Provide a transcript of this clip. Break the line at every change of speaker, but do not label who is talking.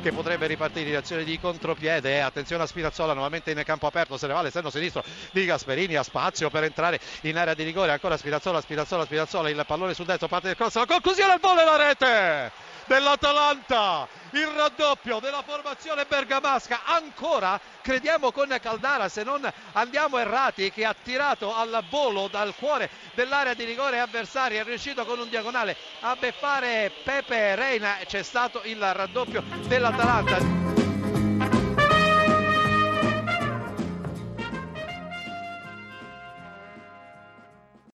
che potrebbe ripartire in azione di contropiede. Attenzione a Spinazzola nuovamente in campo aperto, se ne va l'esterno sinistro di Gasperini, ha spazio per entrare in area di rigore. Ancora Spinazzola, Spinazzola, Spinazzola, il pallone sul destro, parte del cross, la conclusione al volo e la rete dell'Atalanta. Il raddoppio della formazione bergamasca. Ancora crediamo con Caldara se non andiamo errati che ha tirato al volo dal cuore dell'area di rigore avversaria è riuscito con un diagonale a beffare Pepe Reina. C'è stato il raddoppio dell'Atalanta